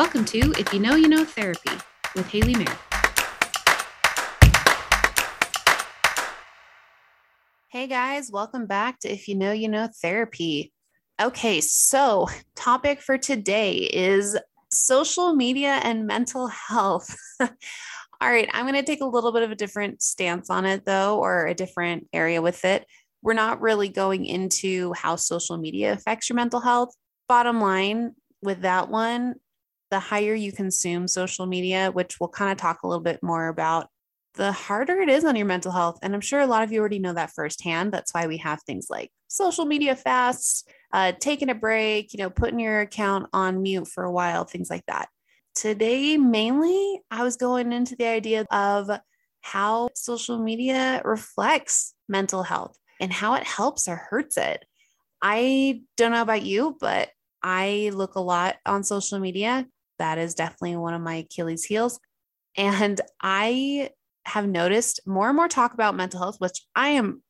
Welcome to If You Know, You Know Therapy with Hailey Mayer. Hey guys, welcome back to If You Know, You Know Therapy. Okay, so topic for today is social media and mental health. All right, I'm going to take a little bit of a different stance on it though, or a different area with it. We're not really going into how social media affects your mental health. Bottom line with that one, the higher you consume social media, which we'll kind of talk a little bit more about, the harder it is on your mental health. And I'm sure a lot of you already know that firsthand. That's why we have things like social media fasts, uh, taking a break, you know, putting your account on mute for a while, things like that. Today, mainly, I was going into the idea of how social media reflects mental health and how it helps or hurts it. I don't know about you, but I look a lot on social media. That is definitely one of my Achilles heels. And I have noticed more and more talk about mental health, which I am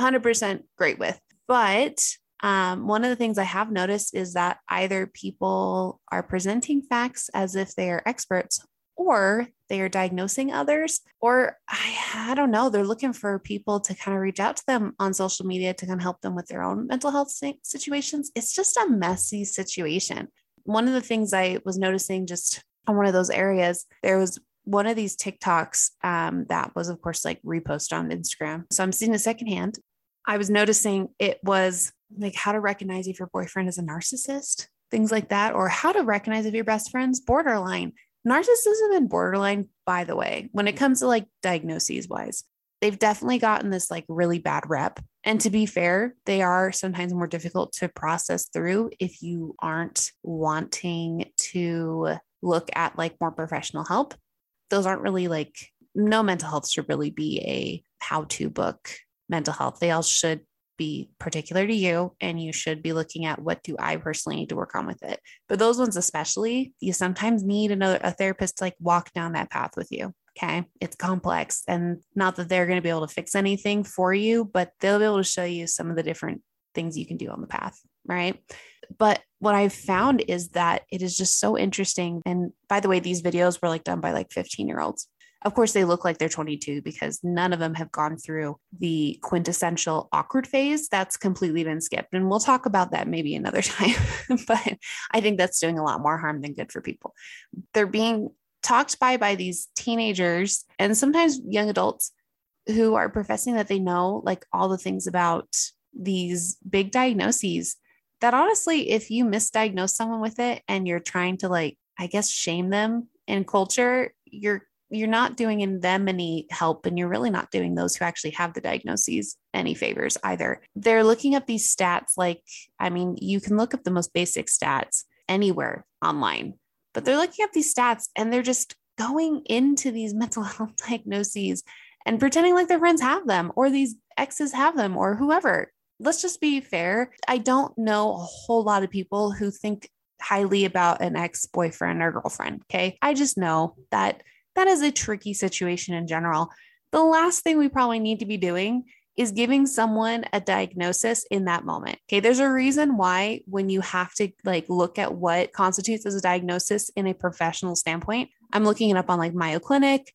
100% great with. But um, one of the things I have noticed is that either people are presenting facts as if they are experts or they are diagnosing others, or I, I don't know, they're looking for people to kind of reach out to them on social media to kind of help them with their own mental health situations. It's just a messy situation. One of the things I was noticing just on one of those areas, there was one of these TikToks um, that was, of course, like reposted on Instagram. So I'm seeing a secondhand. I was noticing it was like how to recognize if your boyfriend is a narcissist, things like that, or how to recognize if your best friend's borderline. Narcissism and borderline, by the way, when it comes to like diagnoses wise, they've definitely gotten this like really bad rep. And to be fair, they are sometimes more difficult to process through if you aren't wanting to look at like more professional help those aren't really like no mental health should really be a how to book mental health. They all should be particular to you and you should be looking at what do I personally need to work on with it. But those ones especially, you sometimes need another a therapist to like walk down that path with you. Okay. It's complex and not that they're going to be able to fix anything for you, but they'll be able to show you some of the different things you can do on the path. Right. But what I've found is that it is just so interesting. And by the way, these videos were like done by like 15 year olds. Of course, they look like they're 22 because none of them have gone through the quintessential awkward phase. That's completely been skipped. And we'll talk about that maybe another time. but I think that's doing a lot more harm than good for people. They're being talked by by these teenagers and sometimes young adults who are professing that they know like all the things about these big diagnoses that honestly, if you misdiagnose someone with it and you're trying to like, I guess, shame them in culture, you're you're not doing in them any help and you're really not doing those who actually have the diagnoses any favors either. They're looking up these stats like I mean, you can look up the most basic stats anywhere online, but they're looking up these stats and they're just going into these mental health diagnoses and pretending like their friends have them or these exes have them or whoever let's just be fair. I don't know a whole lot of people who think highly about an ex boyfriend or girlfriend. Okay. I just know that that is a tricky situation in general. The last thing we probably need to be doing is giving someone a diagnosis in that moment. Okay. There's a reason why when you have to like look at what constitutes as a diagnosis in a professional standpoint, I'm looking it up on like Mayo Clinic,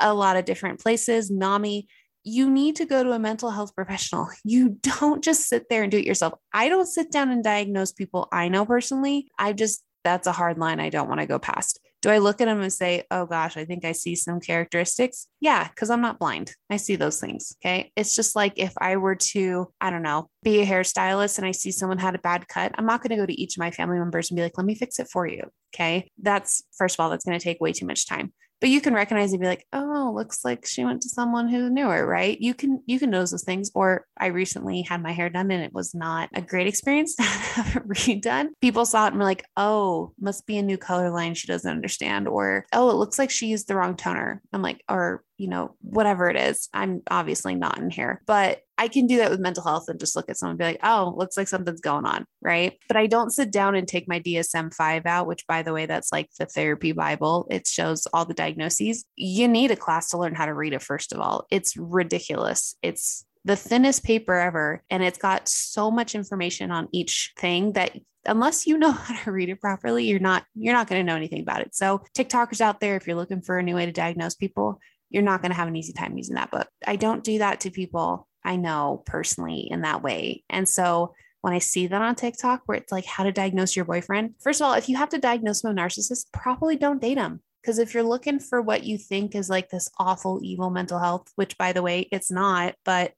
a lot of different places, NAMI you need to go to a mental health professional. You don't just sit there and do it yourself. I don't sit down and diagnose people I know personally. I just, that's a hard line I don't want to go past. Do I look at them and say, oh gosh, I think I see some characteristics? Yeah, because I'm not blind. I see those things. Okay. It's just like if I were to, I don't know, be a hairstylist and I see someone had a bad cut, I'm not going to go to each of my family members and be like, let me fix it for you. Okay. That's, first of all, that's going to take way too much time but you can recognize and be like oh looks like she went to someone who knew her right? You can you can notice those things. Or i recently had my hair done and it was not a great experience to have it redone. People saw it and were like oh must be a new color line she doesn't understand or oh it looks like she used the wrong toner. I'm like or you know, whatever it is. I'm obviously not in here, but I can do that with mental health and just look at someone and be like, oh, looks like something's going on. Right. But I don't sit down and take my DSM 5 out, which, by the way, that's like the therapy Bible. It shows all the diagnoses. You need a class to learn how to read it, first of all. It's ridiculous. It's the thinnest paper ever. And it's got so much information on each thing that unless you know how to read it properly, you're not you're not going to know anything about it. So TikTokers out there, if you're looking for a new way to diagnose people, you're not going to have an easy time using that book. I don't do that to people I know personally in that way. And so when I see that on TikTok where it's like how to diagnose your boyfriend, first of all, if you have to diagnose a narcissist, probably don't date him. Because if you're looking for what you think is like this awful, evil mental health, which by the way, it's not, but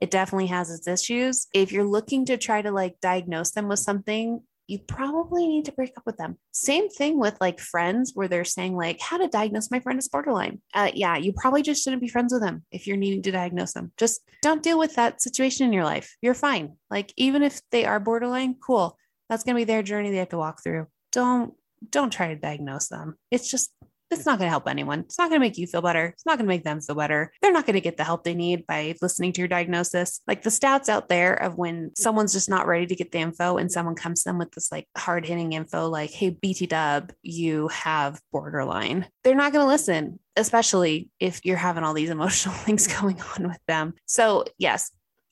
it definitely has its issues. If you're looking to try to like diagnose them with something, you probably need to break up with them. Same thing with like friends where they're saying, like, how to diagnose my friend as borderline. Uh, yeah, you probably just shouldn't be friends with them if you're needing to diagnose them. Just don't deal with that situation in your life. You're fine. Like, even if they are borderline, cool. That's going to be their journey they have to walk through. Don't don't try to diagnose them. It's just it's not going to help anyone. It's not going to make you feel better. It's not going to make them feel better. They're not going to get the help they need by listening to your diagnosis. Like the stats out there of when someone's just not ready to get the info and someone comes to them with this like hard hitting info, like, hey, BT dub, you have borderline. They're not going to listen, especially if you're having all these emotional things going on with them. So, yes,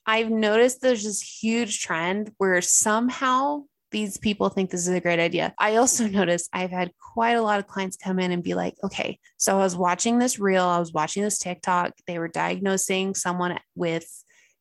I've noticed there's this huge trend where somehow these people think this is a great idea. I also noticed I've had quite a lot of clients come in and be like, okay, so I was watching this reel, I was watching this TikTok. They were diagnosing someone with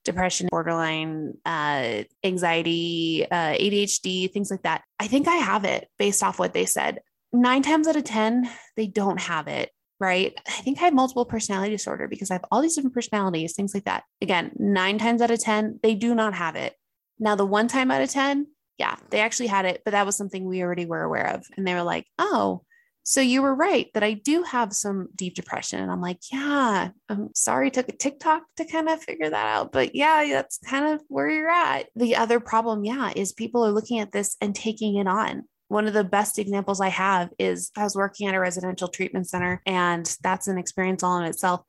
depression, borderline, uh, anxiety, uh, ADHD, things like that. I think I have it based off what they said. Nine times out of 10, they don't have it right? I think I have multiple personality disorder because I have all these different personalities, things like that. Again, nine times out of 10, they do not have it. Now, the one time out of 10, yeah, they actually had it, but that was something we already were aware of. And they were like, oh, so you were right that I do have some deep depression. And I'm like, yeah, I'm sorry, took a TikTok to kind of figure that out. But yeah, that's kind of where you're at. The other problem, yeah, is people are looking at this and taking it on. One of the best examples I have is I was working at a residential treatment center, and that's an experience all in itself.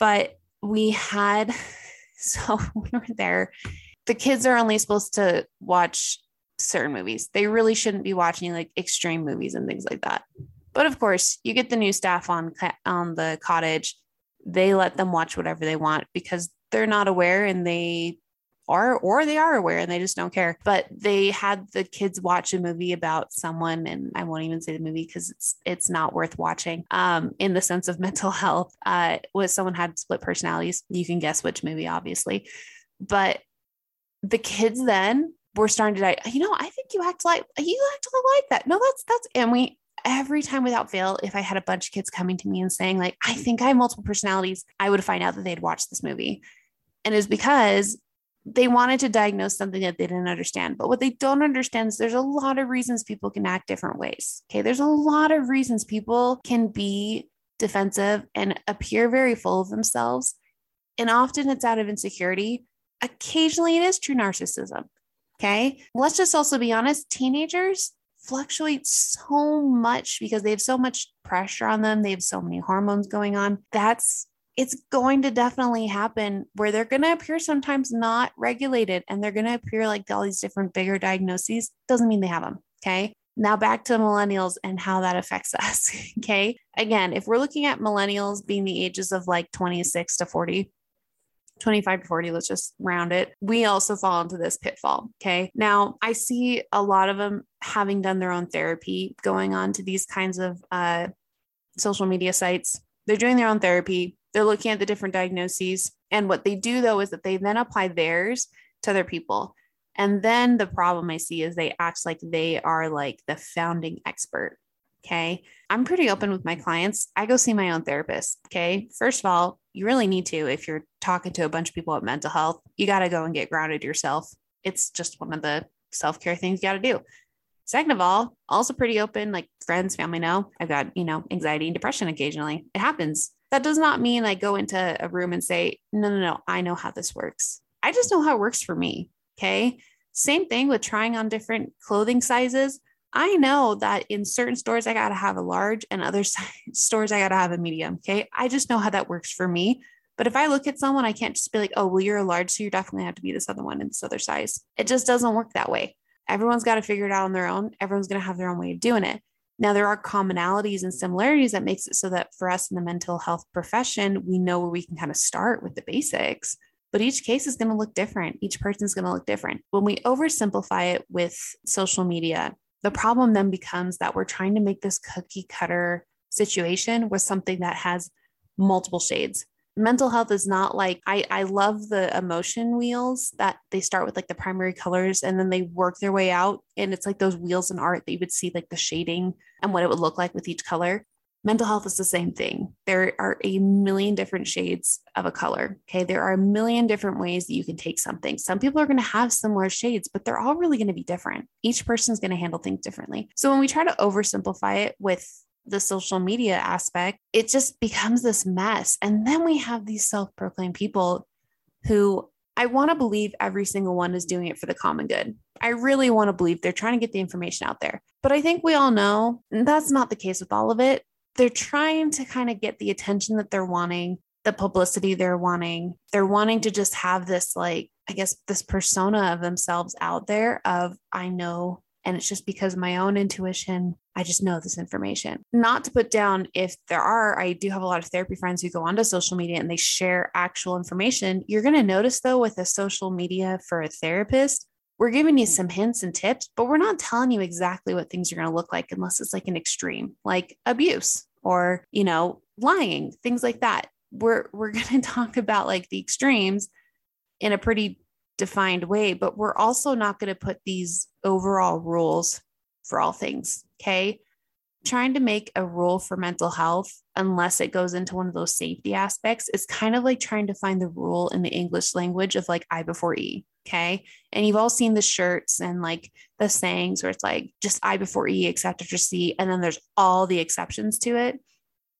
But we had, so we were there, the kids are only supposed to watch certain movies. They really shouldn't be watching like extreme movies and things like that. But of course, you get the new staff on on the cottage. They let them watch whatever they want because they're not aware and they are or they are aware and they just don't care. But they had the kids watch a movie about someone and I won't even say the movie because it's it's not worth watching. Um in the sense of mental health. Uh was someone had split personalities. You can guess which movie obviously. But the kids then we're starting to, you know, I think you act like you act like that. No, that's that's and we every time without fail, if I had a bunch of kids coming to me and saying, like, I think I have multiple personalities, I would find out that they'd watched this movie. And it's because they wanted to diagnose something that they didn't understand. But what they don't understand is there's a lot of reasons people can act different ways. Okay. There's a lot of reasons people can be defensive and appear very full of themselves. And often it's out of insecurity. Occasionally it is true narcissism. Okay. Let's just also be honest teenagers fluctuate so much because they have so much pressure on them. They have so many hormones going on. That's it's going to definitely happen where they're going to appear sometimes not regulated and they're going to appear like all these different bigger diagnoses. Doesn't mean they have them. Okay. Now back to millennials and how that affects us. Okay. Again, if we're looking at millennials being the ages of like 26 to 40, 25 to 40, let's just round it. We also fall into this pitfall. Okay. Now, I see a lot of them having done their own therapy going on to these kinds of uh, social media sites. They're doing their own therapy, they're looking at the different diagnoses. And what they do, though, is that they then apply theirs to other people. And then the problem I see is they act like they are like the founding expert. Okay. I'm pretty open with my clients. I go see my own therapist. Okay. First of all, you really need to if you're talking to a bunch of people at mental health you got to go and get grounded yourself. It's just one of the self-care things you got to do. Second of all also pretty open like friends family know i've got you know anxiety and depression occasionally. It happens. That does not mean i go into a room and say no no no i know how this works. I just know how it works for me. Okay? Same thing with trying on different clothing sizes I know that in certain stores, I got to have a large and other stores, I got to have a medium. Okay. I just know how that works for me. But if I look at someone, I can't just be like, oh, well, you're a large, so you definitely have to be this other one in this other size. It just doesn't work that way. Everyone's got to figure it out on their own. Everyone's going to have their own way of doing it. Now, there are commonalities and similarities that makes it so that for us in the mental health profession, we know where we can kind of start with the basics. but each case is going to look different. Each person's going to look different. When we oversimplify it with social media, the problem then becomes that we're trying to make this cookie cutter situation with something that has multiple shades. Mental health is not like I, I love the emotion wheels that they start with like the primary colors and then they work their way out. And it's like those wheels in art that you would see like the shading and what it would look like with each color mental health is the same thing. There are a million different shades of a color. Okay. There are a million different ways that you can take something. Some people are going to have similar shades, but they're all really going to be different. Each person's going to handle things differently. So when we try to oversimplify it with the social media aspect, it just becomes this mess. And then we have these self proclaimed people who I want to believe every single one is doing it for the common good. I really want to believe they're trying to get the information out there. But I think we all know that's not the case with all of it they're trying to kind of get the attention that they're wanting, the publicity they're wanting. They're wanting to just have this, like, I guess, this persona of themselves out there of, I know. And it's just because my own intuition, I just know this information. Not to put down if there are, I do have a lot of therapy friends who go onto social media and they share actual information. You're going to notice, though, with a social media for a therapist, we're giving you mm. some hints and tips, but we're not telling you exactly what things are going to look like unless it's like an extreme, like abuse or, you know, lying, things like that. We're we're going to talk about like the extremes in a pretty defined way, but we're also not going to put these overall rules for all things, okay? Trying to make a rule for mental health unless it goes into one of those safety aspects is kind of like trying to find the rule in the English language of like I before E. Okay. And you've all seen the shirts and like the sayings where it's like just I before E, except after C. And then there's all the exceptions to it.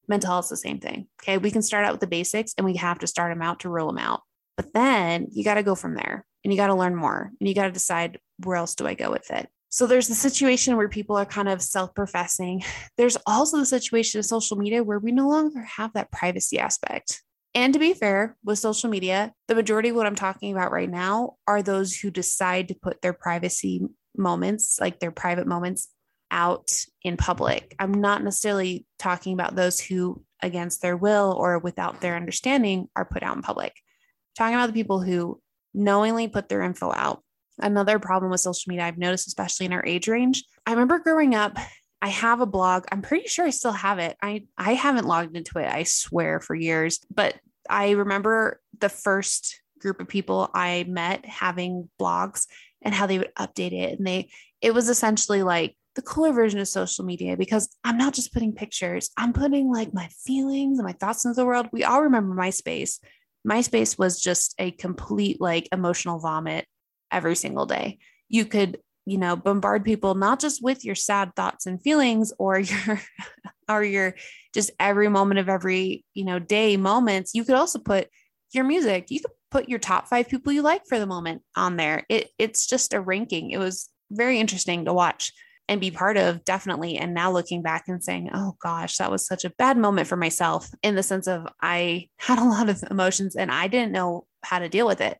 Mental health is the same thing. Okay. We can start out with the basics and we have to start them out to rule them out. But then you got to go from there and you got to learn more and you got to decide where else do I go with it. So there's the situation where people are kind of self professing. There's also the situation of social media where we no longer have that privacy aspect. And to be fair, with social media, the majority of what I'm talking about right now are those who decide to put their privacy moments, like their private moments, out in public. I'm not necessarily talking about those who, against their will or without their understanding, are put out in public. I'm talking about the people who knowingly put their info out. Another problem with social media I've noticed, especially in our age range. I remember growing up, I have a blog. I'm pretty sure I still have it. I I haven't logged into it, I swear, for years. But I remember the first group of people I met having blogs and how they would update it. And they, it was essentially like the cooler version of social media because I'm not just putting pictures, I'm putting like my feelings and my thoughts into the world. We all remember MySpace. MySpace was just a complete like emotional vomit every single day. You could, you know, bombard people not just with your sad thoughts and feelings or your or your just every moment of every, you know, day moments. You could also put your music. You could put your top 5 people you like for the moment on there. It it's just a ranking. It was very interesting to watch and be part of definitely and now looking back and saying oh gosh that was such a bad moment for myself in the sense of i had a lot of emotions and i didn't know how to deal with it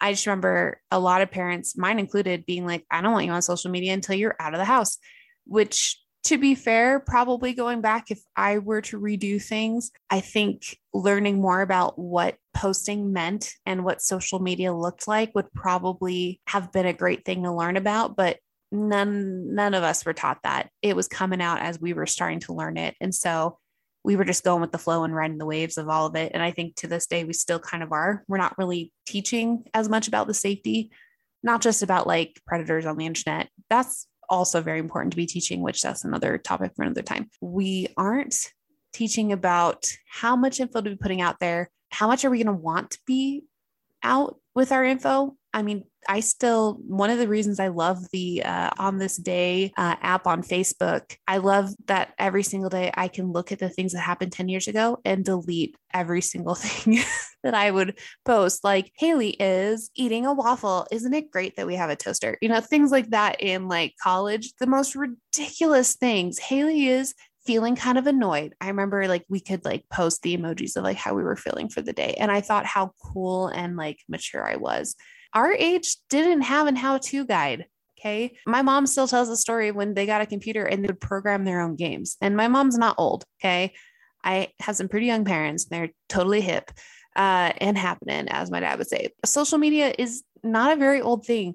i just remember a lot of parents mine included being like i don't want you on social media until you're out of the house which to be fair, probably going back, if I were to redo things, I think learning more about what posting meant and what social media looked like would probably have been a great thing to learn about. But none none of us were taught that. It was coming out as we were starting to learn it. And so we were just going with the flow and riding the waves of all of it. And I think to this day, we still kind of are. We're not really teaching as much about the safety, not just about like predators on the internet. That's also very important to be teaching, which that's another topic for another time. We aren't teaching about how much info to be putting out there. How much are we going to want to be out with our info? I mean, I still, one of the reasons I love the uh, On This Day uh, app on Facebook, I love that every single day I can look at the things that happened 10 years ago and delete every single thing that I would post. Like, Hailey is eating a waffle. Isn't it great that we have a toaster? You know, things like that in like college, the most ridiculous things. Hailey is feeling kind of annoyed. I remember like we could like post the emojis of like how we were feeling for the day. And I thought how cool and like mature I was our age didn't have an how to guide. Okay. My mom still tells the story when they got a computer and they would program their own games. And my mom's not old. Okay. I have some pretty young parents. They're totally hip. uh, and happening, as my dad would say. Social media is not a very old thing,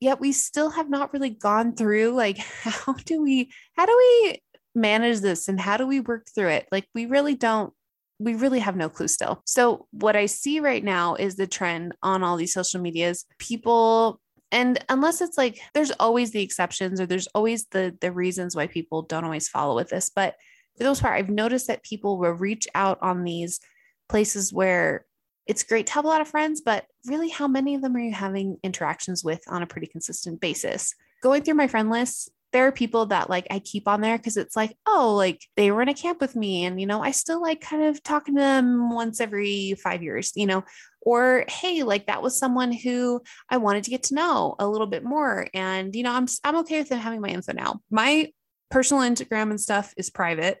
yet we still have not really gone through like how do we how do we manage this and how do we work through it? Like we really don't we really have no clue still. So what I see right now is the trend on all these social medias. People and unless it's like there's always the exceptions or there's always the the reasons why people don't always follow with this, but for the most part, I've noticed that people will reach out on these places where it's great to have a lot of friends, but really, how many of them are you having interactions with on a pretty consistent basis? Going through my friend list, there are people that like I keep on there because it's like, oh, like they were in a camp with me. And, you know, I still like kind of talking to them once every five years, you know, or hey, like that was someone who I wanted to get to know a little bit more. And, you know, I'm, I'm okay with them having my info now. My personal Instagram and stuff is private.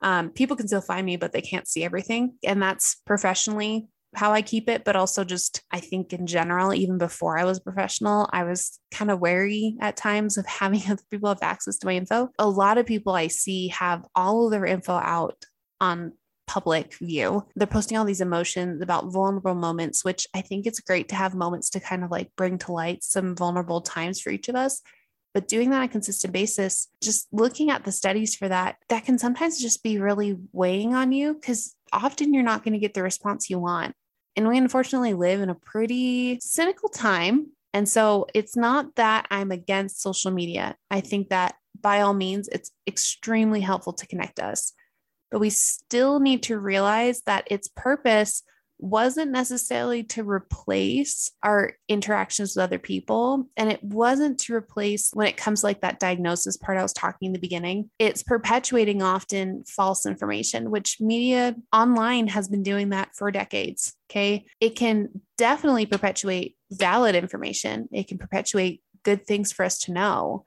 Um, people can still find me, but they can't see everything. And that's professionally how I keep it, but also just I think in general, even before I was professional, I was kind of wary at times of having other people have access to my info. A lot of people I see have all of their info out on public view. They're posting all these emotions about vulnerable moments, which I think it's great to have moments to kind of like bring to light some vulnerable times for each of us. But doing that on a consistent basis, just looking at the studies for that, that can sometimes just be really weighing on you because often you're not going to get the response you want. And we unfortunately live in a pretty cynical time. And so it's not that I'm against social media. I think that by all means, it's extremely helpful to connect us. But we still need to realize that its purpose wasn't necessarily to replace our interactions with other people. And it wasn't to replace when it comes like that diagnosis part I was talking in the beginning. It's perpetuating often false information, which media online has been doing that for decades. Okay. It can definitely perpetuate valid information, it can perpetuate good things for us to know.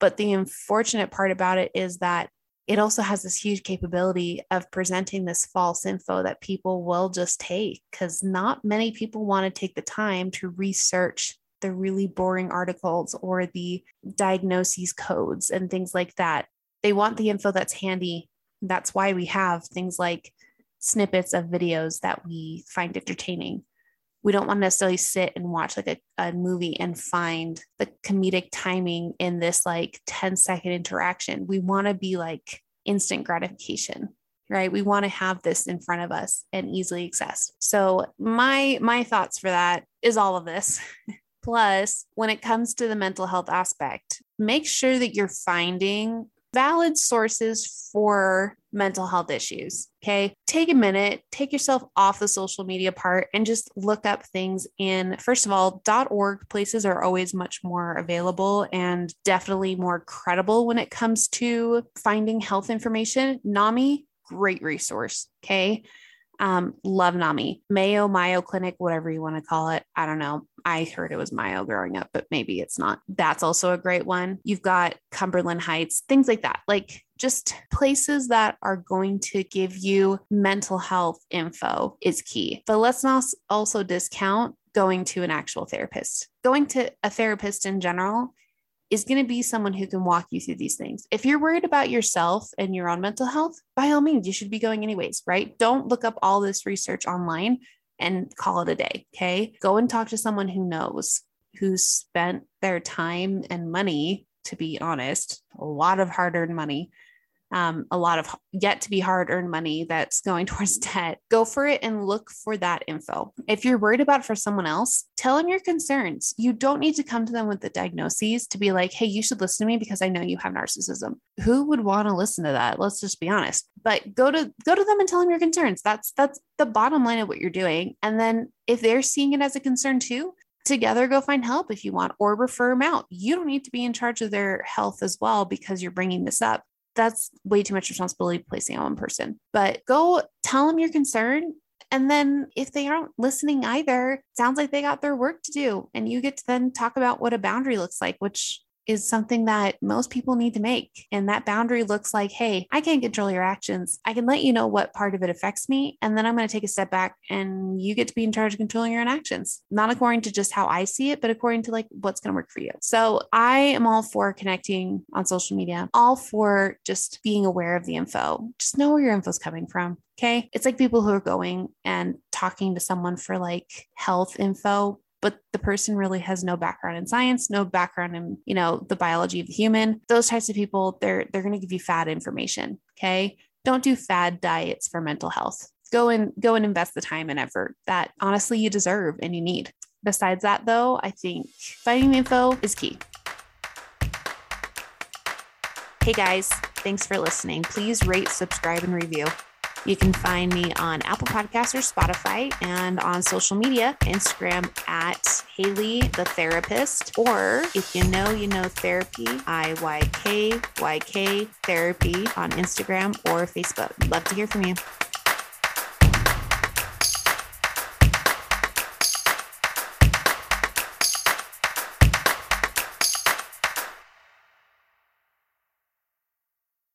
But the unfortunate part about it is that it also has this huge capability of presenting this false info that people will just take because not many people want to take the time to research the really boring articles or the diagnoses codes and things like that. They want the info that's handy. That's why we have things like snippets of videos that we find entertaining. We don't want to necessarily sit and watch like a, a movie and find the comedic timing in this like 10 second interaction. We want to be like instant gratification right? We want to have this in front of us and easily accessed. So my my thoughts for that is all of this. Plus when it comes to the mental health aspect make sure that you're finding valid sources for mental health issues. Okay. Take a minute, take yourself off the social media part and just look up things in, first of all, .org places are always much more available and definitely more credible when it comes to finding health information. NAMI, great resource. Okay. Um, love NAMI, Mayo, Mayo Clinic, whatever you want to call it. I don't know. I heard it was Mayo growing up, but maybe it's not. That's also a great one. You've got Cumberland Heights, things like that. Like just places that are going to give you mental health info is key. But let's not also discount going to an actual therapist. Going to a therapist in general is going to be someone who can walk you through these things. If you're worried about yourself and your own mental health, by all means, you should be going anyways, right? Don't look up all this research online and call it a day. Okay. Go and talk to someone who knows, who spent their time and money, to be honest, a lot of hard earned money um, a lot of yet to be hard earned money that's going towards debt, go for it and look for that info. If you're worried about for someone else, tell them your concerns. You don't need to come to them with the diagnoses to be like, hey, you should listen to me because I know you have narcissism. Who would want to listen to that? Let's just be honest. But go to go to them and tell them your concerns. That's that's the bottom line of what you're doing. And then if they're seeing it as a concern too, together go find help if you want or refer them out. You don't need to be in charge of their health as well because you're bringing this up that's way too much responsibility placing on one person. But go tell them your concern. And then if they aren't listening either, sounds like they got their work to do. And you get to then talk about what a boundary looks like, which is something that most people need to make. And that boundary looks like, hey, I can't control your actions. I can let you know what part of it affects me. And then I'm going to take a step back and you get to be in charge of controlling your own actions, not according to just how I see it, but according to like what's going to work for you. So I am all for connecting on social media, all for just being aware of the info. Just know where your info is coming from. Okay. It's like people who are going and talking to someone for like health info but the person really has no background in science, no background in, you know, the biology of the human. Those types of people, they're they're going to give you fad information, okay? Don't do fad diets for mental health. Go and go and invest the time and effort that honestly you deserve and you need. Besides that though, I think finding info is key. Hey guys, thanks for listening. Please rate, subscribe, and review. You can find me on Apple Podcasts or Spotify and on social media, Instagram at Hailey the Therapist, or if you know, you know therapy, I Y K Y K therapy on Instagram or Facebook. Love to hear from you.